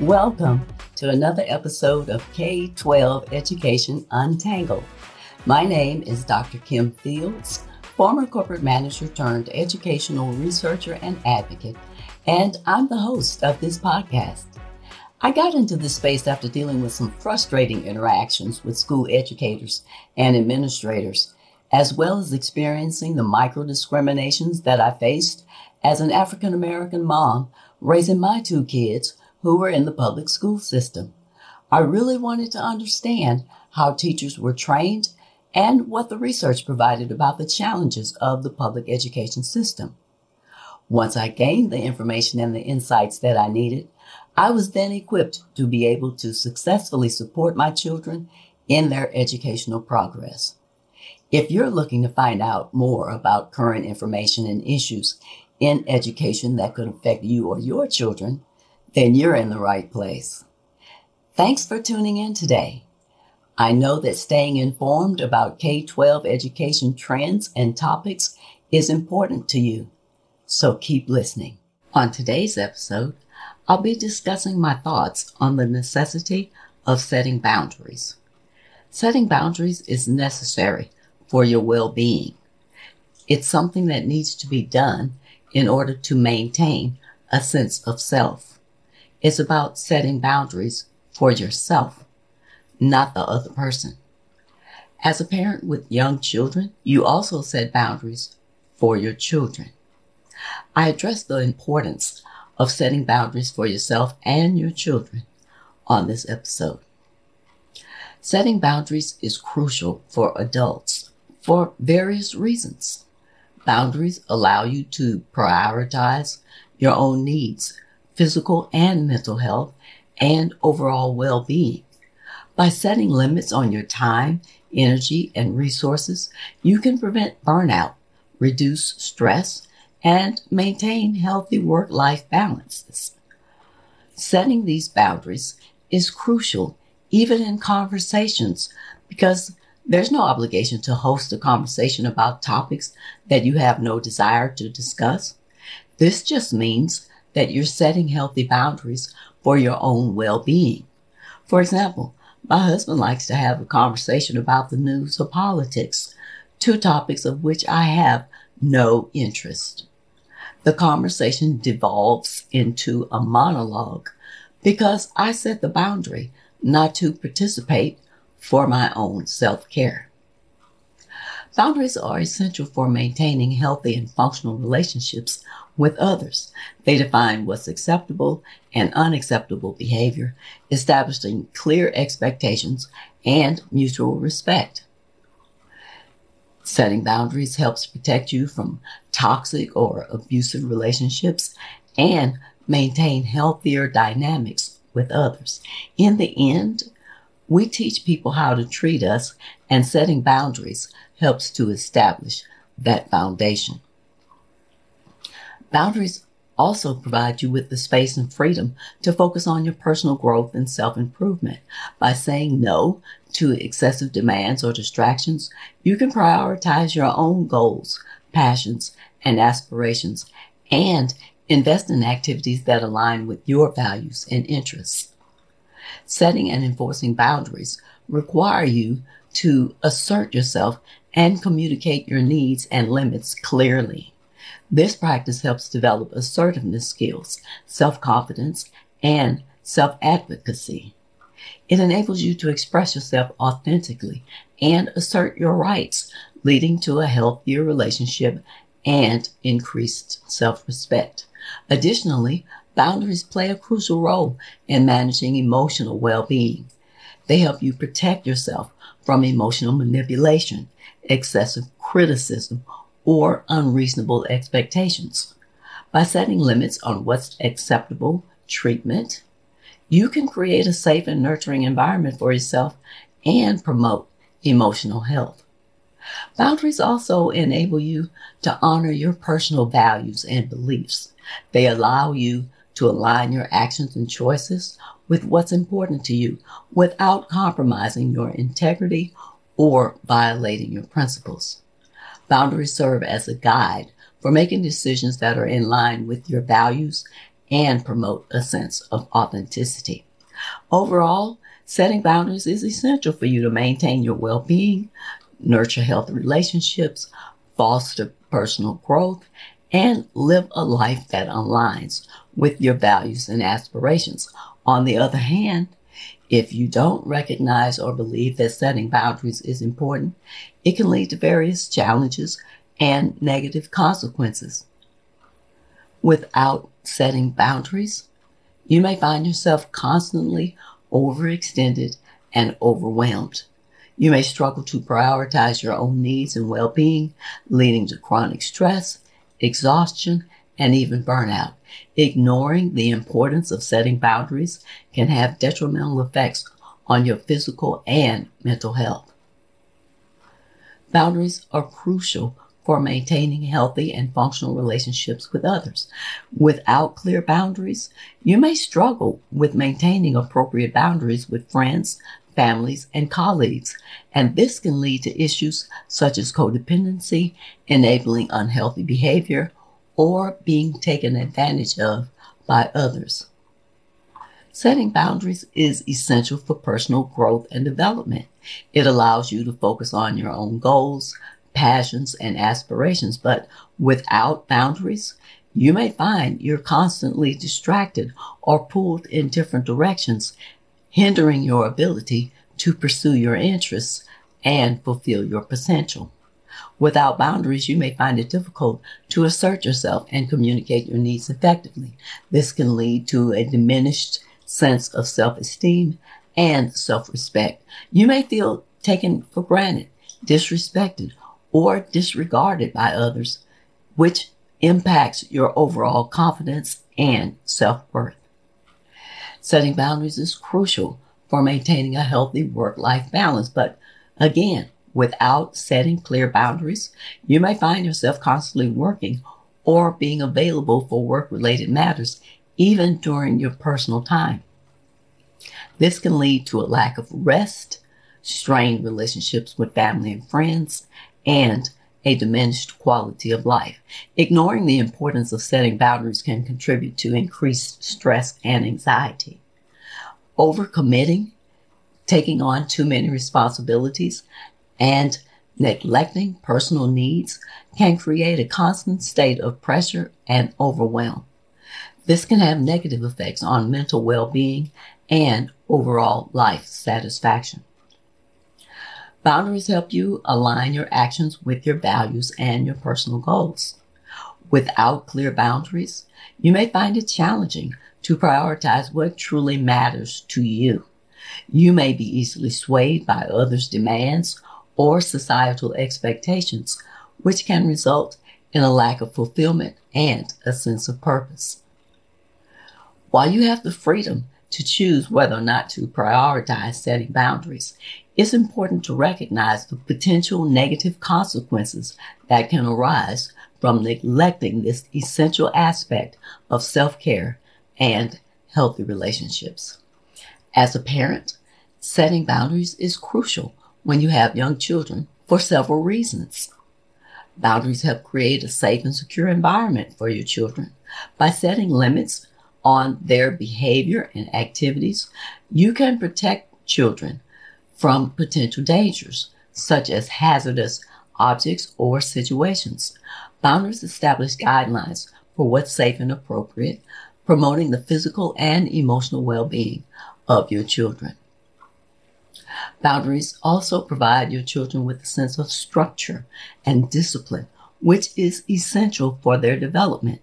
Welcome to another episode of K 12 Education Untangled. My name is Dr. Kim Fields, former corporate manager turned educational researcher and advocate, and I'm the host of this podcast. I got into this space after dealing with some frustrating interactions with school educators and administrators, as well as experiencing the micro discriminations that I faced as an African American mom raising my two kids who were in the public school system. I really wanted to understand how teachers were trained and what the research provided about the challenges of the public education system. Once I gained the information and the insights that I needed, I was then equipped to be able to successfully support my children in their educational progress. If you're looking to find out more about current information and issues in education that could affect you or your children, then you're in the right place. Thanks for tuning in today. I know that staying informed about K 12 education trends and topics is important to you, so keep listening. On today's episode, I'll be discussing my thoughts on the necessity of setting boundaries. Setting boundaries is necessary for your well being. It's something that needs to be done in order to maintain a sense of self. It's about setting boundaries for yourself, not the other person. As a parent with young children, you also set boundaries for your children. I address the importance of setting boundaries for yourself and your children on this episode. Setting boundaries is crucial for adults for various reasons. Boundaries allow you to prioritize your own needs physical and mental health, and overall well being. By setting limits on your time, energy, and resources, you can prevent burnout, reduce stress, and maintain healthy work life balances. Setting these boundaries is crucial even in conversations because there's no obligation to host a conversation about topics that you have no desire to discuss. This just means that you're setting healthy boundaries for your own well-being. For example, my husband likes to have a conversation about the news or politics, two topics of which I have no interest. The conversation devolves into a monologue because I set the boundary not to participate for my own self-care. Boundaries are essential for maintaining healthy and functional relationships with others. They define what's acceptable and unacceptable behavior, establishing clear expectations and mutual respect. Setting boundaries helps protect you from toxic or abusive relationships and maintain healthier dynamics with others. In the end, we teach people how to treat us and setting boundaries helps to establish that foundation. Boundaries also provide you with the space and freedom to focus on your personal growth and self improvement. By saying no to excessive demands or distractions, you can prioritize your own goals, passions, and aspirations and invest in activities that align with your values and interests. Setting and enforcing boundaries require you to assert yourself and communicate your needs and limits clearly. This practice helps develop assertiveness skills, self-confidence, and self-advocacy. It enables you to express yourself authentically and assert your rights, leading to a healthier relationship and increased self-respect. Additionally, boundaries play a crucial role in managing emotional well-being. They help you protect yourself from emotional manipulation, excessive criticism, or unreasonable expectations. By setting limits on what's acceptable treatment, you can create a safe and nurturing environment for yourself and promote emotional health. Boundaries also enable you to honor your personal values and beliefs. They allow you to align your actions and choices with what's important to you without compromising your integrity or violating your principles. Boundaries serve as a guide for making decisions that are in line with your values and promote a sense of authenticity. Overall, setting boundaries is essential for you to maintain your well-being, nurture healthy relationships, foster personal growth, and live a life that aligns with your values and aspirations. On the other hand, if you don't recognize or believe that setting boundaries is important, it can lead to various challenges and negative consequences. Without setting boundaries, you may find yourself constantly overextended and overwhelmed. You may struggle to prioritize your own needs and well-being, leading to chronic stress, exhaustion, and even burnout. Ignoring the importance of setting boundaries can have detrimental effects on your physical and mental health. Boundaries are crucial for maintaining healthy and functional relationships with others. Without clear boundaries, you may struggle with maintaining appropriate boundaries with friends, families, and colleagues, and this can lead to issues such as codependency, enabling unhealthy behavior, or being taken advantage of by others. Setting boundaries is essential for personal growth and development. It allows you to focus on your own goals, passions, and aspirations. But without boundaries, you may find you're constantly distracted or pulled in different directions, hindering your ability to pursue your interests and fulfill your potential. Without boundaries, you may find it difficult to assert yourself and communicate your needs effectively. This can lead to a diminished sense of self-esteem and self-respect. You may feel taken for granted, disrespected, or disregarded by others, which impacts your overall confidence and self-worth. Setting boundaries is crucial for maintaining a healthy work-life balance, but again, without setting clear boundaries, you may find yourself constantly working or being available for work-related matters even during your personal time. This can lead to a lack of rest, strained relationships with family and friends, and a diminished quality of life. Ignoring the importance of setting boundaries can contribute to increased stress and anxiety. Overcommitting, taking on too many responsibilities, and neglecting personal needs can create a constant state of pressure and overwhelm. This can have negative effects on mental well-being and overall life satisfaction. Boundaries help you align your actions with your values and your personal goals. Without clear boundaries, you may find it challenging to prioritize what truly matters to you. You may be easily swayed by others' demands or societal expectations, which can result in a lack of fulfillment and a sense of purpose. While you have the freedom to choose whether or not to prioritize setting boundaries, it's important to recognize the potential negative consequences that can arise from neglecting this essential aspect of self-care and healthy relationships. As a parent, setting boundaries is crucial when you have young children for several reasons. Boundaries help create a safe and secure environment for your children. By setting limits on their behavior and activities, you can protect children from potential dangers, such as hazardous objects or situations. Boundaries establish guidelines for what's safe and appropriate, promoting the physical and emotional well-being of your children. Boundaries also provide your children with a sense of structure and discipline, which is essential for their development.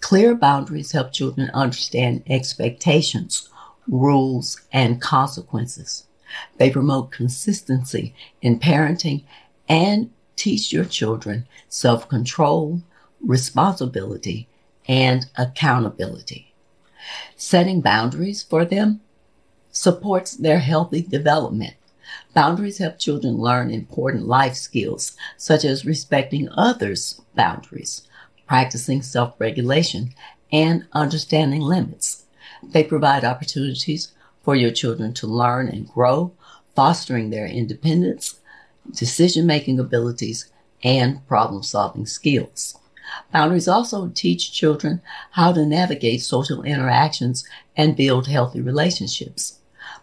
Clear boundaries help children understand expectations, rules, and consequences. They promote consistency in parenting and teach your children self control, responsibility, and accountability. Setting boundaries for them supports their healthy development. Boundaries help children learn important life skills, such as respecting others' boundaries, practicing self regulation, and understanding limits. They provide opportunities for your children to learn and grow, fostering their independence, decision making abilities, and problem solving skills. Boundaries also teach children how to navigate social interactions and build healthy relationships.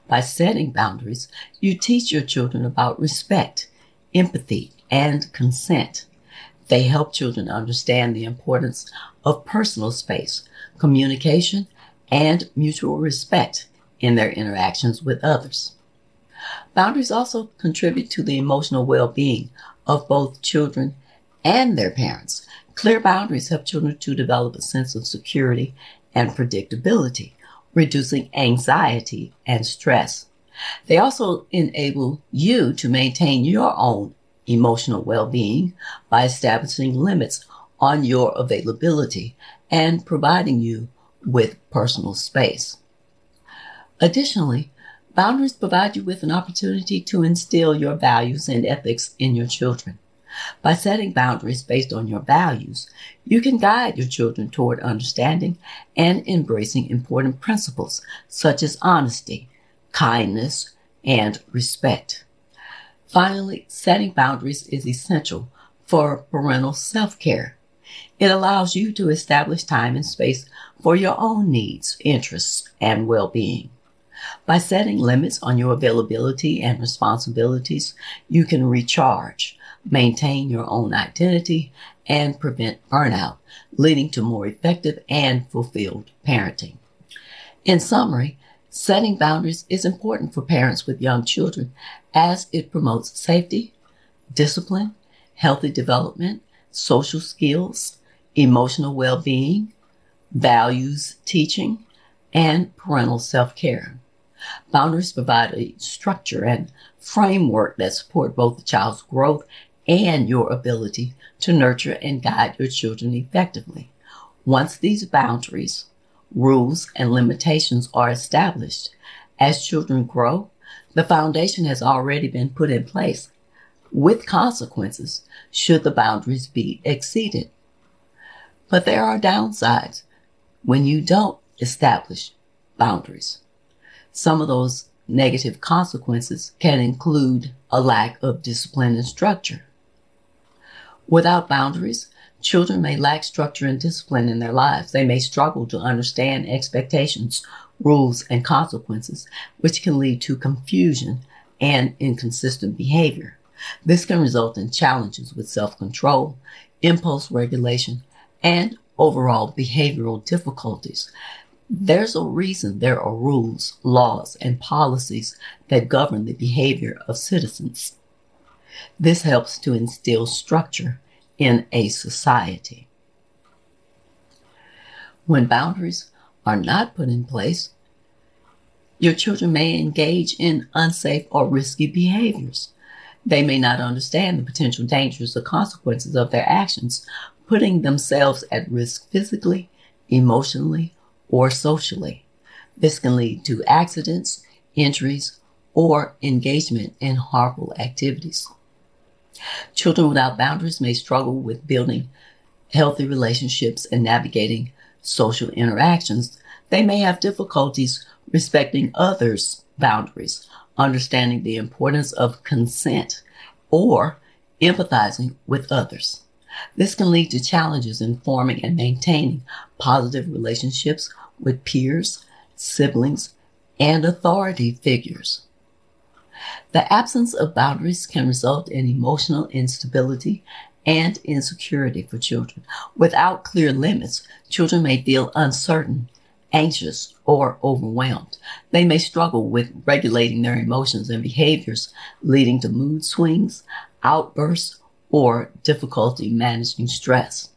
By setting boundaries, you teach your children about respect, empathy, and consent. They help children understand the importance of personal space, communication, and mutual respect in their interactions with others. Boundaries also contribute to the emotional well-being of both children and their parents. Clear boundaries help children to develop a sense of security and predictability, reducing anxiety and stress. They also enable you to maintain your own emotional well-being by establishing limits on your availability and providing you with personal space. Additionally, boundaries provide you with an opportunity to instill your values and ethics in your children. By setting boundaries based on your values, you can guide your children toward understanding and embracing important principles such as honesty, kindness, and respect. Finally, setting boundaries is essential for parental self-care. It allows you to establish time and space for your own needs, interests, and well-being. By setting limits on your availability and responsibilities, you can recharge, maintain your own identity, and prevent burnout, leading to more effective and fulfilled parenting. In summary, setting boundaries is important for parents with young children as it promotes safety, discipline, healthy development, social skills, emotional well-being, values teaching, and parental self-care. Boundaries provide a structure and framework that support both the child's growth and your ability to nurture and guide your children effectively. Once these boundaries, rules, and limitations are established, as children grow, the foundation has already been put in place with consequences should the boundaries be exceeded. But there are downsides when you don't establish boundaries. Some of those negative consequences can include a lack of discipline and structure. Without boundaries, children may lack structure and discipline in their lives. They may struggle to understand expectations, rules, and consequences, which can lead to confusion and inconsistent behavior. This can result in challenges with self-control, impulse regulation, and overall behavioral difficulties. There's a reason there are rules, laws, and policies that govern the behavior of citizens. This helps to instill structure in a society. When boundaries are not put in place, your children may engage in unsafe or risky behaviors. They may not understand the potential dangers or consequences of their actions, putting themselves at risk physically, emotionally, or socially. This can lead to accidents, injuries, or engagement in harmful activities. Children without boundaries may struggle with building healthy relationships and navigating social interactions. They may have difficulties respecting others' boundaries, understanding the importance of consent, or empathizing with others. This can lead to challenges in forming and maintaining positive relationships with peers, siblings, and authority figures. The absence of boundaries can result in emotional instability and insecurity for children. Without clear limits, children may feel uncertain, anxious, or overwhelmed. They may struggle with regulating their emotions and behaviors, leading to mood swings, outbursts, or difficulty managing stress.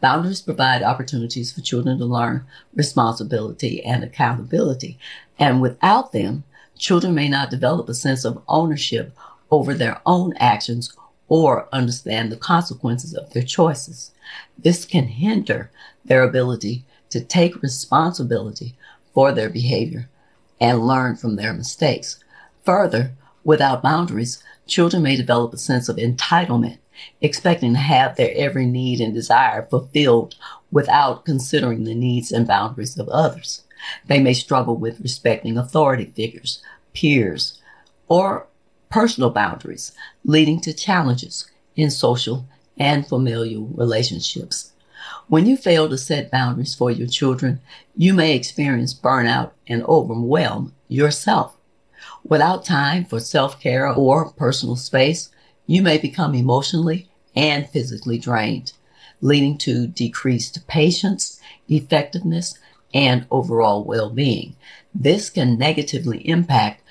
Boundaries provide opportunities for children to learn responsibility and accountability. And without them, children may not develop a sense of ownership over their own actions or understand the consequences of their choices. This can hinder their ability to take responsibility for their behavior and learn from their mistakes. Further, without boundaries, children may develop a sense of entitlement, expecting to have their every need and desire fulfilled without considering the needs and boundaries of others. They may struggle with respecting authority figures, peers, or personal boundaries, leading to challenges in social and familial relationships. When you fail to set boundaries for your children, you may experience burnout and overwhelm yourself. Without time for self-care or personal space, you may become emotionally and physically drained, leading to decreased patience, effectiveness, and overall well-being. This can negatively impact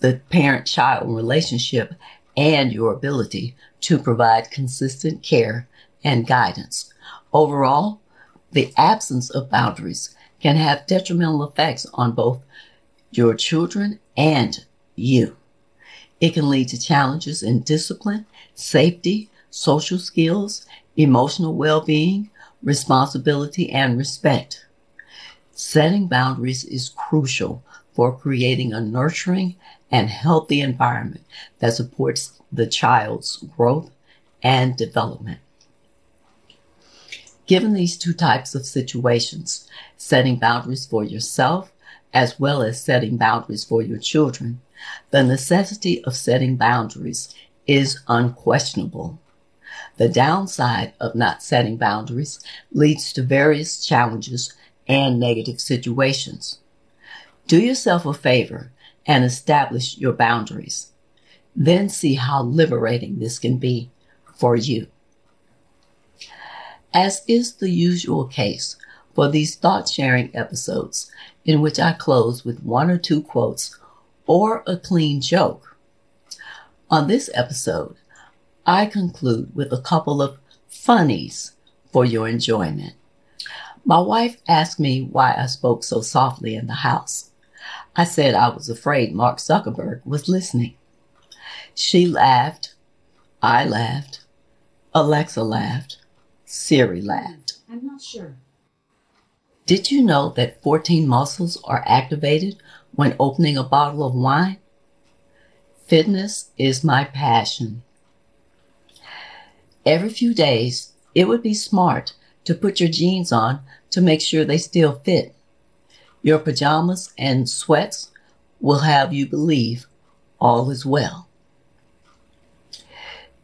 the parent-child relationship and your ability to provide consistent care and guidance. Overall, the absence of boundaries can have detrimental effects on both your children and you. It can lead to challenges in discipline, safety, social skills, emotional well-being, responsibility, and respect. Setting boundaries is crucial for creating a nurturing and healthy environment that supports the child's growth and development. Given these two types of situations, setting boundaries for yourself as well as setting boundaries for your children, the necessity of setting boundaries is unquestionable. The downside of not setting boundaries leads to various challenges and negative situations. Do yourself a favor and establish your boundaries. Then see how liberating this can be for you. As is the usual case for these thought sharing episodes, in which I close with one or two quotes or a clean joke. On this episode, I conclude with a couple of funnies for your enjoyment. My wife asked me why I spoke so softly in the house. I said I was afraid Mark Zuckerberg was listening. She laughed. I laughed. Alexa laughed. Siri laughed. I'm not sure. Did you know that 14 muscles are activated when opening a bottle of wine? Fitness is my passion. Every few days, it would be smart to put your jeans on to make sure they still fit. Your pajamas and sweats will have you believe all is well.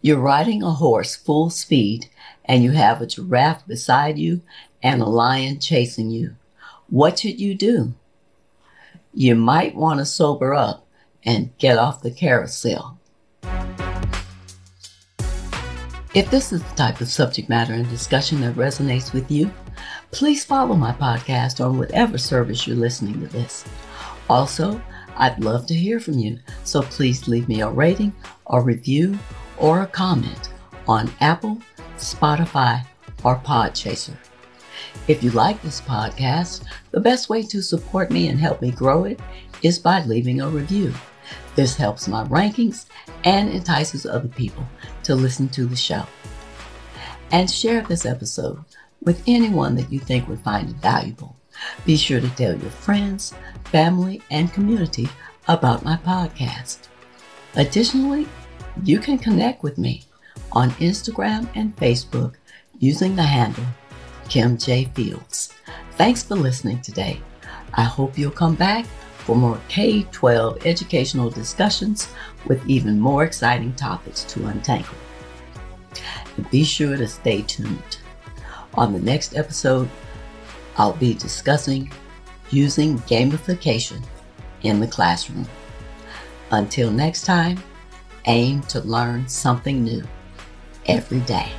You're riding a horse full speed and you have a giraffe beside you and a lion chasing you. What should you do? You might want to sober up and get off the carousel. If this is the type of subject matter and discussion that resonates with you, please follow my podcast on whatever service you're listening to this. Also, I'd love to hear from you, so please leave me a rating, a review, or a comment on Apple, Spotify, or Podchaser. If you like this podcast, the best way to support me and help me grow it is by leaving a review. This helps my rankings and entices other people to listen to the show. And share this episode with anyone that you think would find it valuable. Be sure to tell your friends, family, and community about my podcast. Additionally, you can connect with me on Instagram and Facebook using the handle Kim J. Fields. Thanks for listening today. I hope you'll come back for more K 12 educational discussions with even more exciting topics to untangle. And be sure to stay tuned. On the next episode, I'll be discussing using gamification in the classroom. Until next time, aim to learn something new every day.